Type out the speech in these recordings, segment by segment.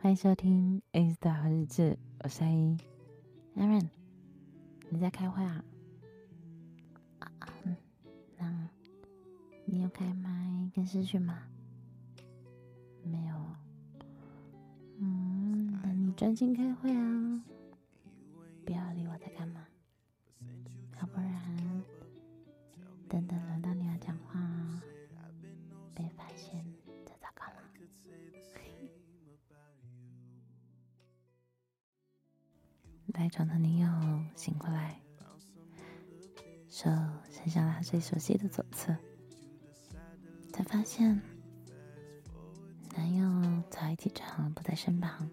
欢迎收听《A 的好日志》，我是 A。Aaron，你在开会啊？啊，那你有开麦跟视讯吗？没有。嗯，那你专心开会啊，不要理我在干嘛。要不然，等等轮到赖床的女友醒过来，手伸向他最熟悉的左侧，才发现男友早已起床不在身旁，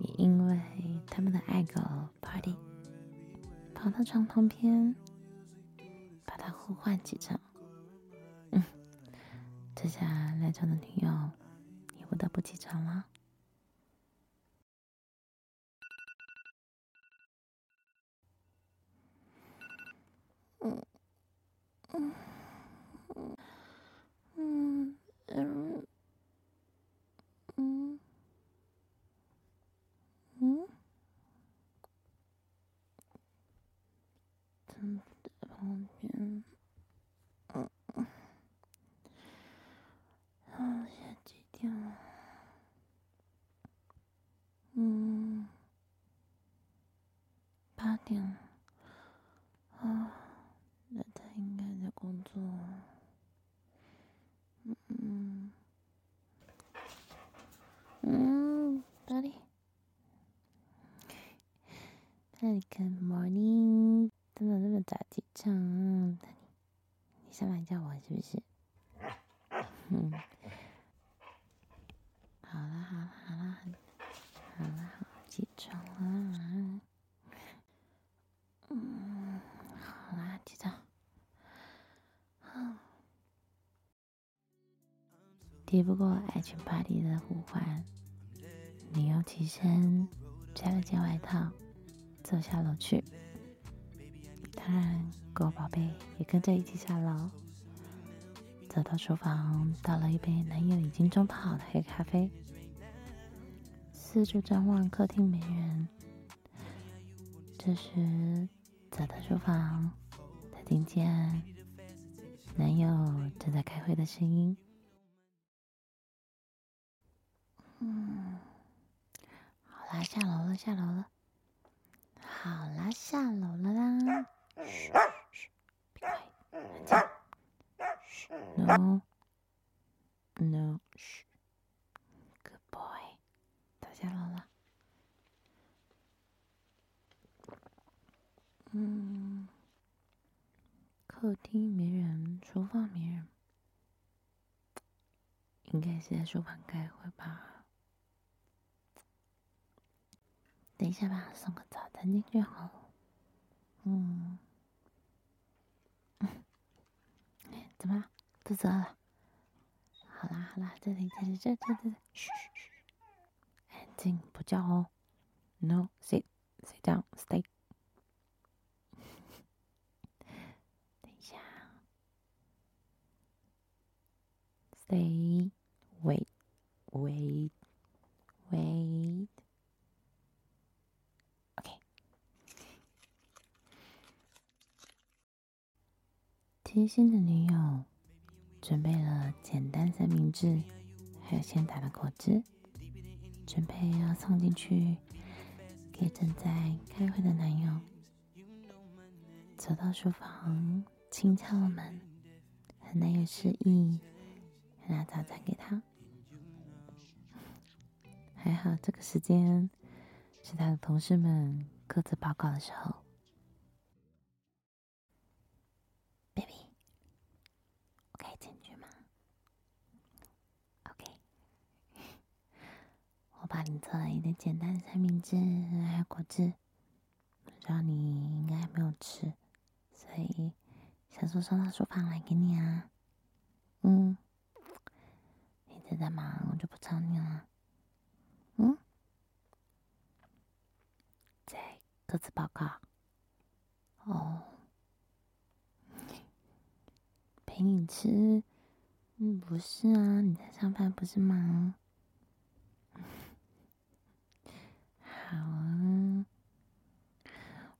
也因为他们的爱狗 Party。跑到床旁边，把他呼唤起床。嗯，这下赖床的女友也不得不起床了。嗯嗯嗯嗯嗯。嗯，在旁边，嗯嗯，啊，现在几点了？嗯，八点了。啊，那他应该在工作。嗯嗯嗯 Good morning。怎么那么早起床？你你上来叫我是不是？嗯，好了好了好了，好了好起床了。嗯，好啦起床。抵不过爱情 party 的呼唤，你又起身摘了件外套，走下楼去。当然，狗宝贝也跟着一起下楼，走到厨房，倒了一杯男友已经冲泡好的黑咖啡。四处张望，客厅没人。这时，走到厨房，才听见男友正在开会的声音。嗯，好啦，下楼了，下楼了。好啦，下楼了啦。嘘嘘，别开，安静。No，No，嘘，Good boy，到下楼了。嗯，客厅没人，厨房没人，应该是在厨房开会吧？等一下吧，送个早餐进去好了。嗯，怎么了？肚子饿了？好啦好啦，这里这里这里这，嘘嘘嘘，安静，不叫哦。No，sit，sit down，stay。等一下，stay，wait，wait，wait。贴心的女友准备了简单三明治，还有现打的果汁，准备要送进去给正在开会的男友。走到书房，轻敲了门，和男友示意拿早餐给他。还好这个时间是他的同事们各自报告的时候。我帮你做了一个简单的三明治，还有果汁，我知道你应该没有吃，所以想说送到书房来给你啊。嗯，你正在忙，我就不吵你了。嗯，在各自报告。哦，陪你吃？嗯，不是啊，你在上班不是吗？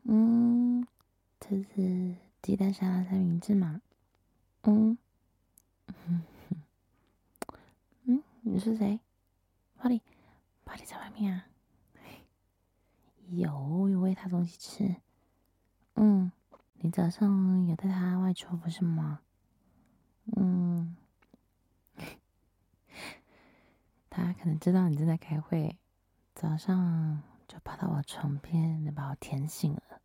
就是鸡蛋沙拉三明治嘛。嗯，嗯，嗯，你是谁？巴黎，巴黎在外面啊？有，有喂他东西吃。嗯，你早上有带他外出不是吗？嗯，他可能知道你正在开会，早上就跑到我床边，把我甜醒了。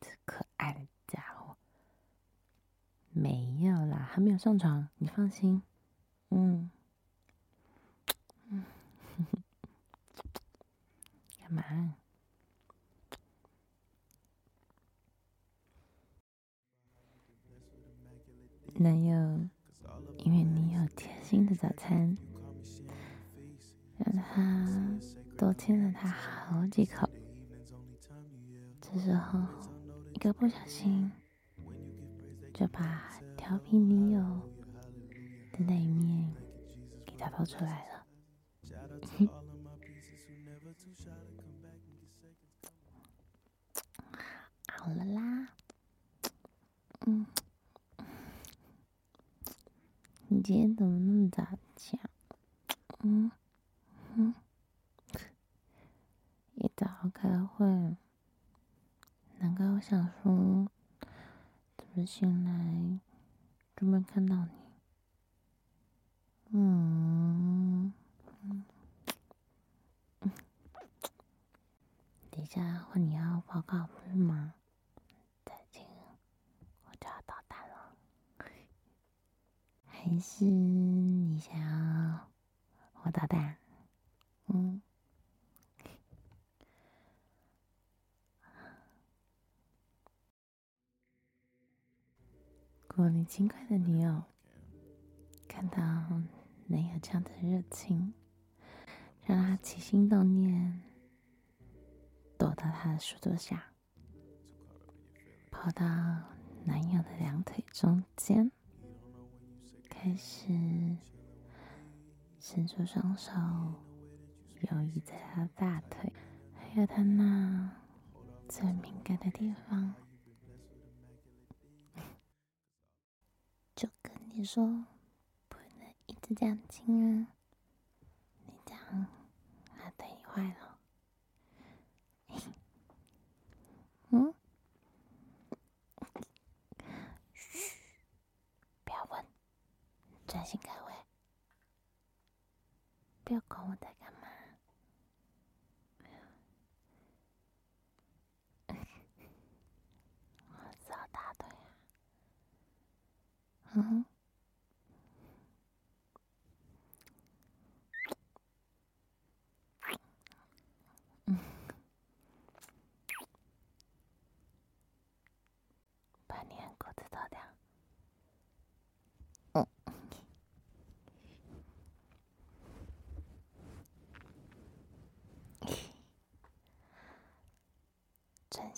这可爱的家伙。没有啦，还没有上床，你放心。嗯，嗯，干嘛？男友，因为你有贴心的早餐，让他多亲了他好几口。这时候，一个不小心。就把调皮女友的那一面给他掏出来了。好了啦，嗯，你今天怎么那么早起？啊嗯，一早开会，难怪我想说。我醒来就没看到你，嗯，嗯，嗯等一下换你要报告不是吗？再见，我就要捣蛋了，还是你想要我捣蛋？嗯。古灵精怪的女友看到男友这样的热情，让她起心动念，躲到他的书桌下，跑到男友的两腿中间，开始伸出双手，游移在他的大腿，还有他那最敏感的地方。你说不能一直这样亲啊！你这样，他对你坏了。嗯？嘘，不要问，专心开会。不要管我在干嘛。我知道大腿啊。嗯。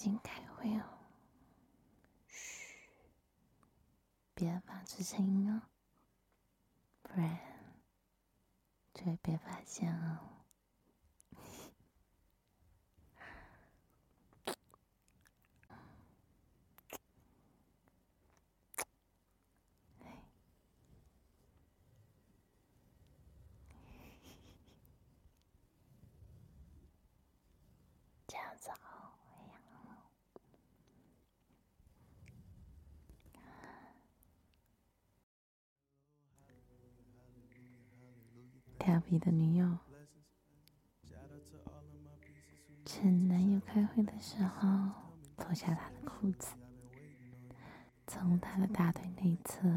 专心开会哦，嘘，别发出声音哦，不然就会被发现哦。这样子哦。调皮的女友，趁男友开会的时候脱下他的裤子，从他的大腿内侧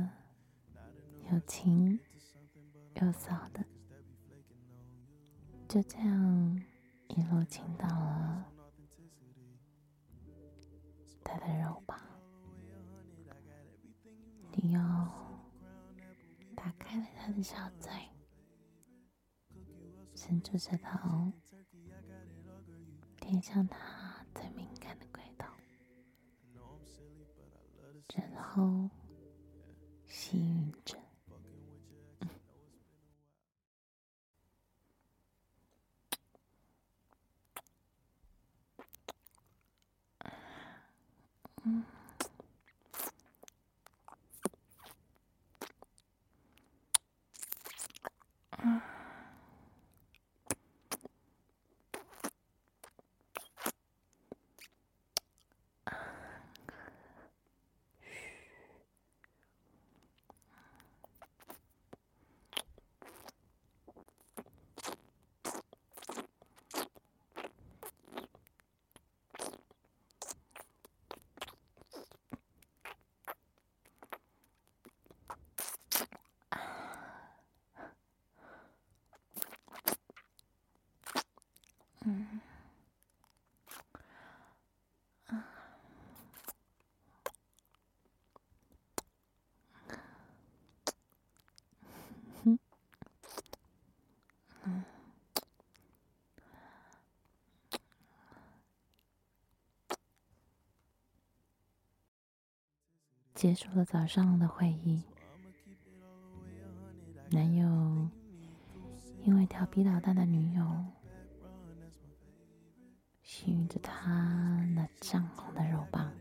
又亲又骚的，就这样一路亲到了他的肉棒。女友打开了他的小嘴。生就知道贴上它最敏感的轨道，然后吸引着。嗯，嗯。结束了早上的会议，男友因为调皮捣蛋的女友吸引着他那涨红的肉棒，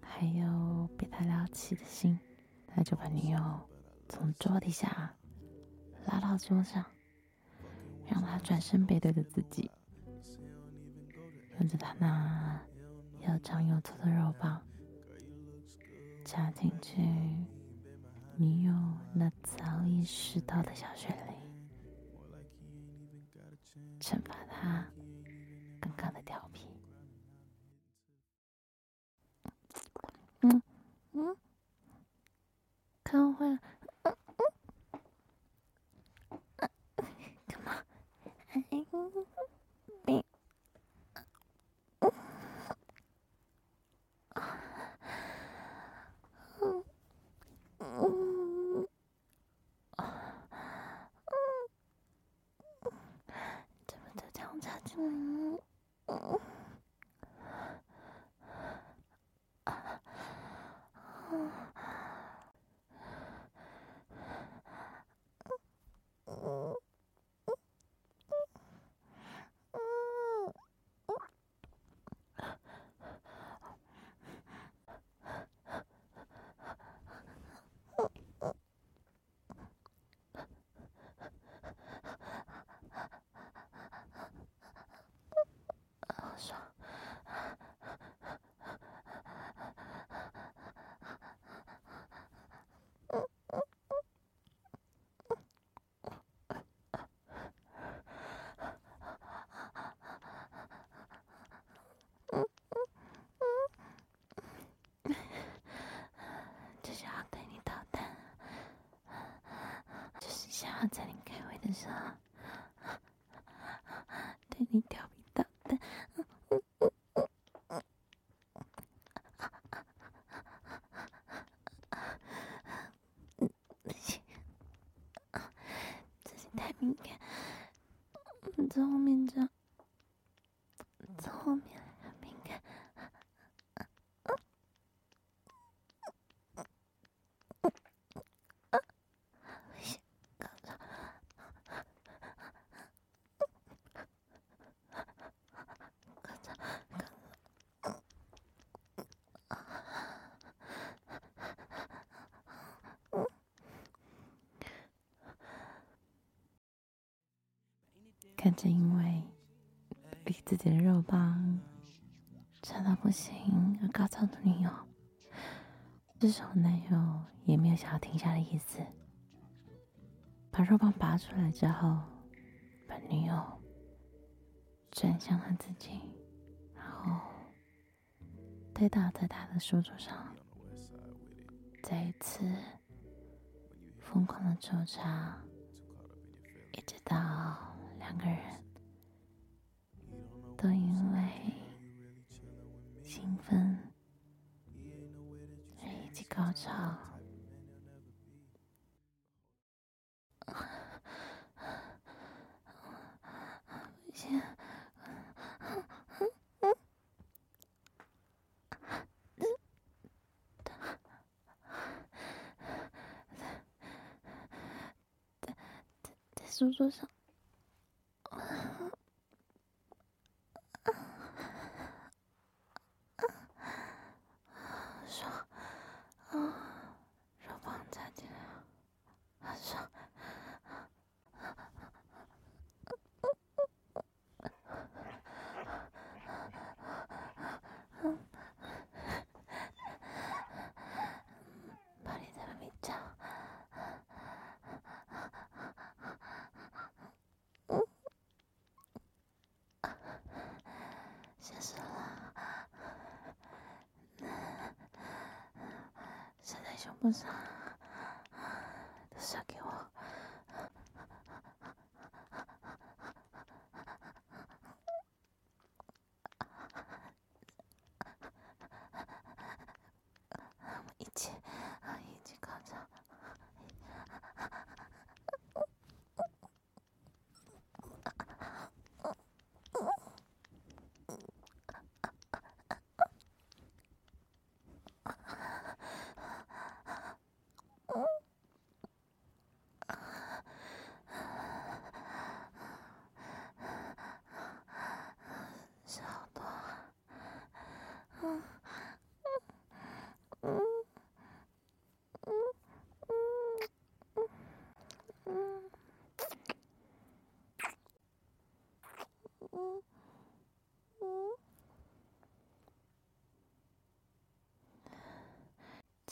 还有被他撩起的心，他就把女友从桌底下拉到桌上，让他转身背对着自己，用着他那又长又粗的肉棒。插进去女友那早已湿透的小穴里，惩罚他刚的调皮。嗯嗯，看坏了。在你开会的时候，对你调皮捣蛋，这些这些太敏感，在后面讲，在后面。看着因为被自己的肉棒插到不行而高潮的女友，这时候男友也没有想要停下的意思，把肉棒拔出来之后，把女友转向了自己，然后推倒在他的书桌上，再一次疯狂的抽插，一直到。两个人都因为兴奋而一起高潮。书桌上。不上，是要给我。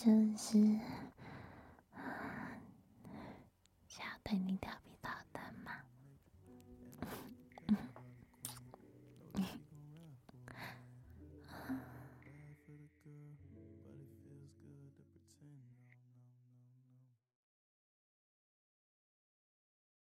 就是想要对你特